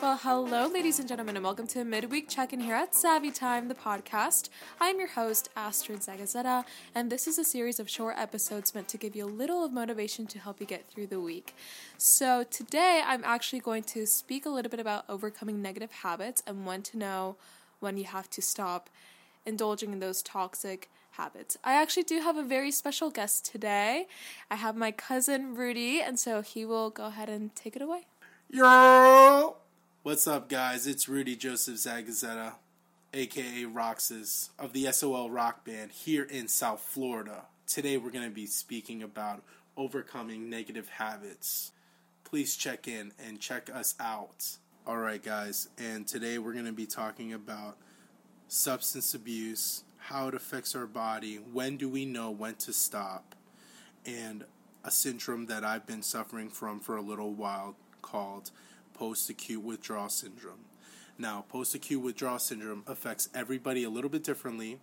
Well, hello, ladies and gentlemen, and welcome to Midweek Check In here at Savvy Time, the podcast. I am your host, Astrid Zagazeta, and this is a series of short episodes meant to give you a little of motivation to help you get through the week. So, today I'm actually going to speak a little bit about overcoming negative habits and when to know when you have to stop indulging in those toxic habits. I actually do have a very special guest today. I have my cousin Rudy, and so he will go ahead and take it away. Yo! What's up, guys? It's Rudy Joseph Zagazeta, aka Roxas, of the SOL Rock Band here in South Florida. Today, we're going to be speaking about overcoming negative habits. Please check in and check us out. Alright, guys, and today we're going to be talking about substance abuse, how it affects our body, when do we know when to stop, and a syndrome that I've been suffering from for a little while called post acute withdrawal syndrome. Now, post acute withdrawal syndrome affects everybody a little bit differently.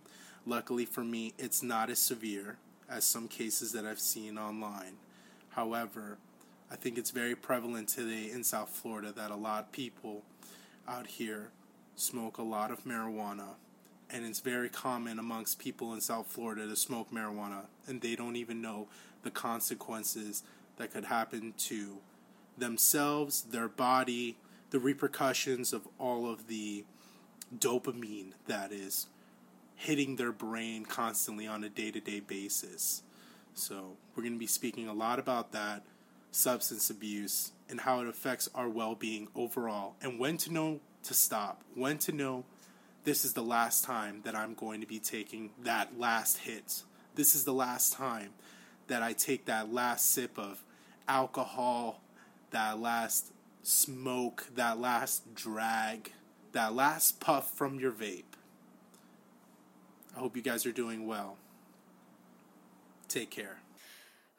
Luckily for me, it's not as severe as some cases that I've seen online. However, I think it's very prevalent today in South Florida that a lot of people out here smoke a lot of marijuana. And it's very common amongst people in South Florida to smoke marijuana, and they don't even know the consequences that could happen to themselves, their body, the repercussions of all of the dopamine that is hitting their brain constantly on a day to day basis. So, we're going to be speaking a lot about that, substance abuse, and how it affects our well being overall, and when to know to stop, when to know this is the last time that I'm going to be taking that last hit. This is the last time that I take that last sip of alcohol that last smoke, that last drag, that last puff from your vape. I hope you guys are doing well. Take care.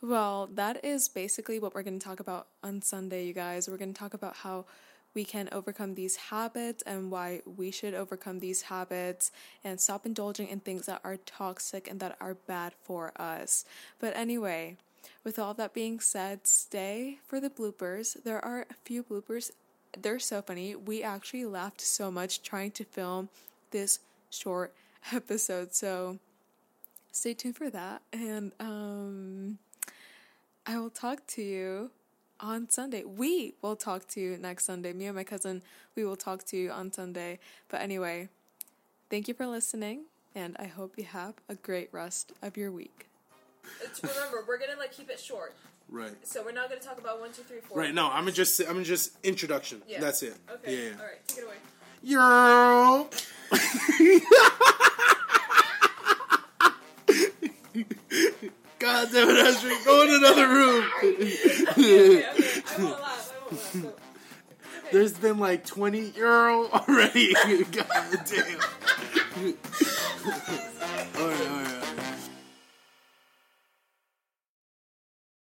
Well, that is basically what we're going to talk about on Sunday, you guys. We're going to talk about how we can overcome these habits and why we should overcome these habits and stop indulging in things that are toxic and that are bad for us. But anyway, with all that being said, stay for the bloopers. There are a few bloopers. They're so funny. We actually laughed so much trying to film this short episode. So stay tuned for that. And um, I will talk to you on Sunday. We will talk to you next Sunday. Me and my cousin, we will talk to you on Sunday. But anyway, thank you for listening. And I hope you have a great rest of your week. It's, remember, we're gonna like keep it short. Right. So we're not gonna talk about one, two, three, four. Right. No, I'm gonna just I'm gonna just introduction. Yeah. That's it. Okay. Yeah. All right. Take it away. Yo. God damn it, Astrid, go in another room. Okay. Okay. I won't laugh. I won't laugh. Go. There's been like 20 euro already. God damn.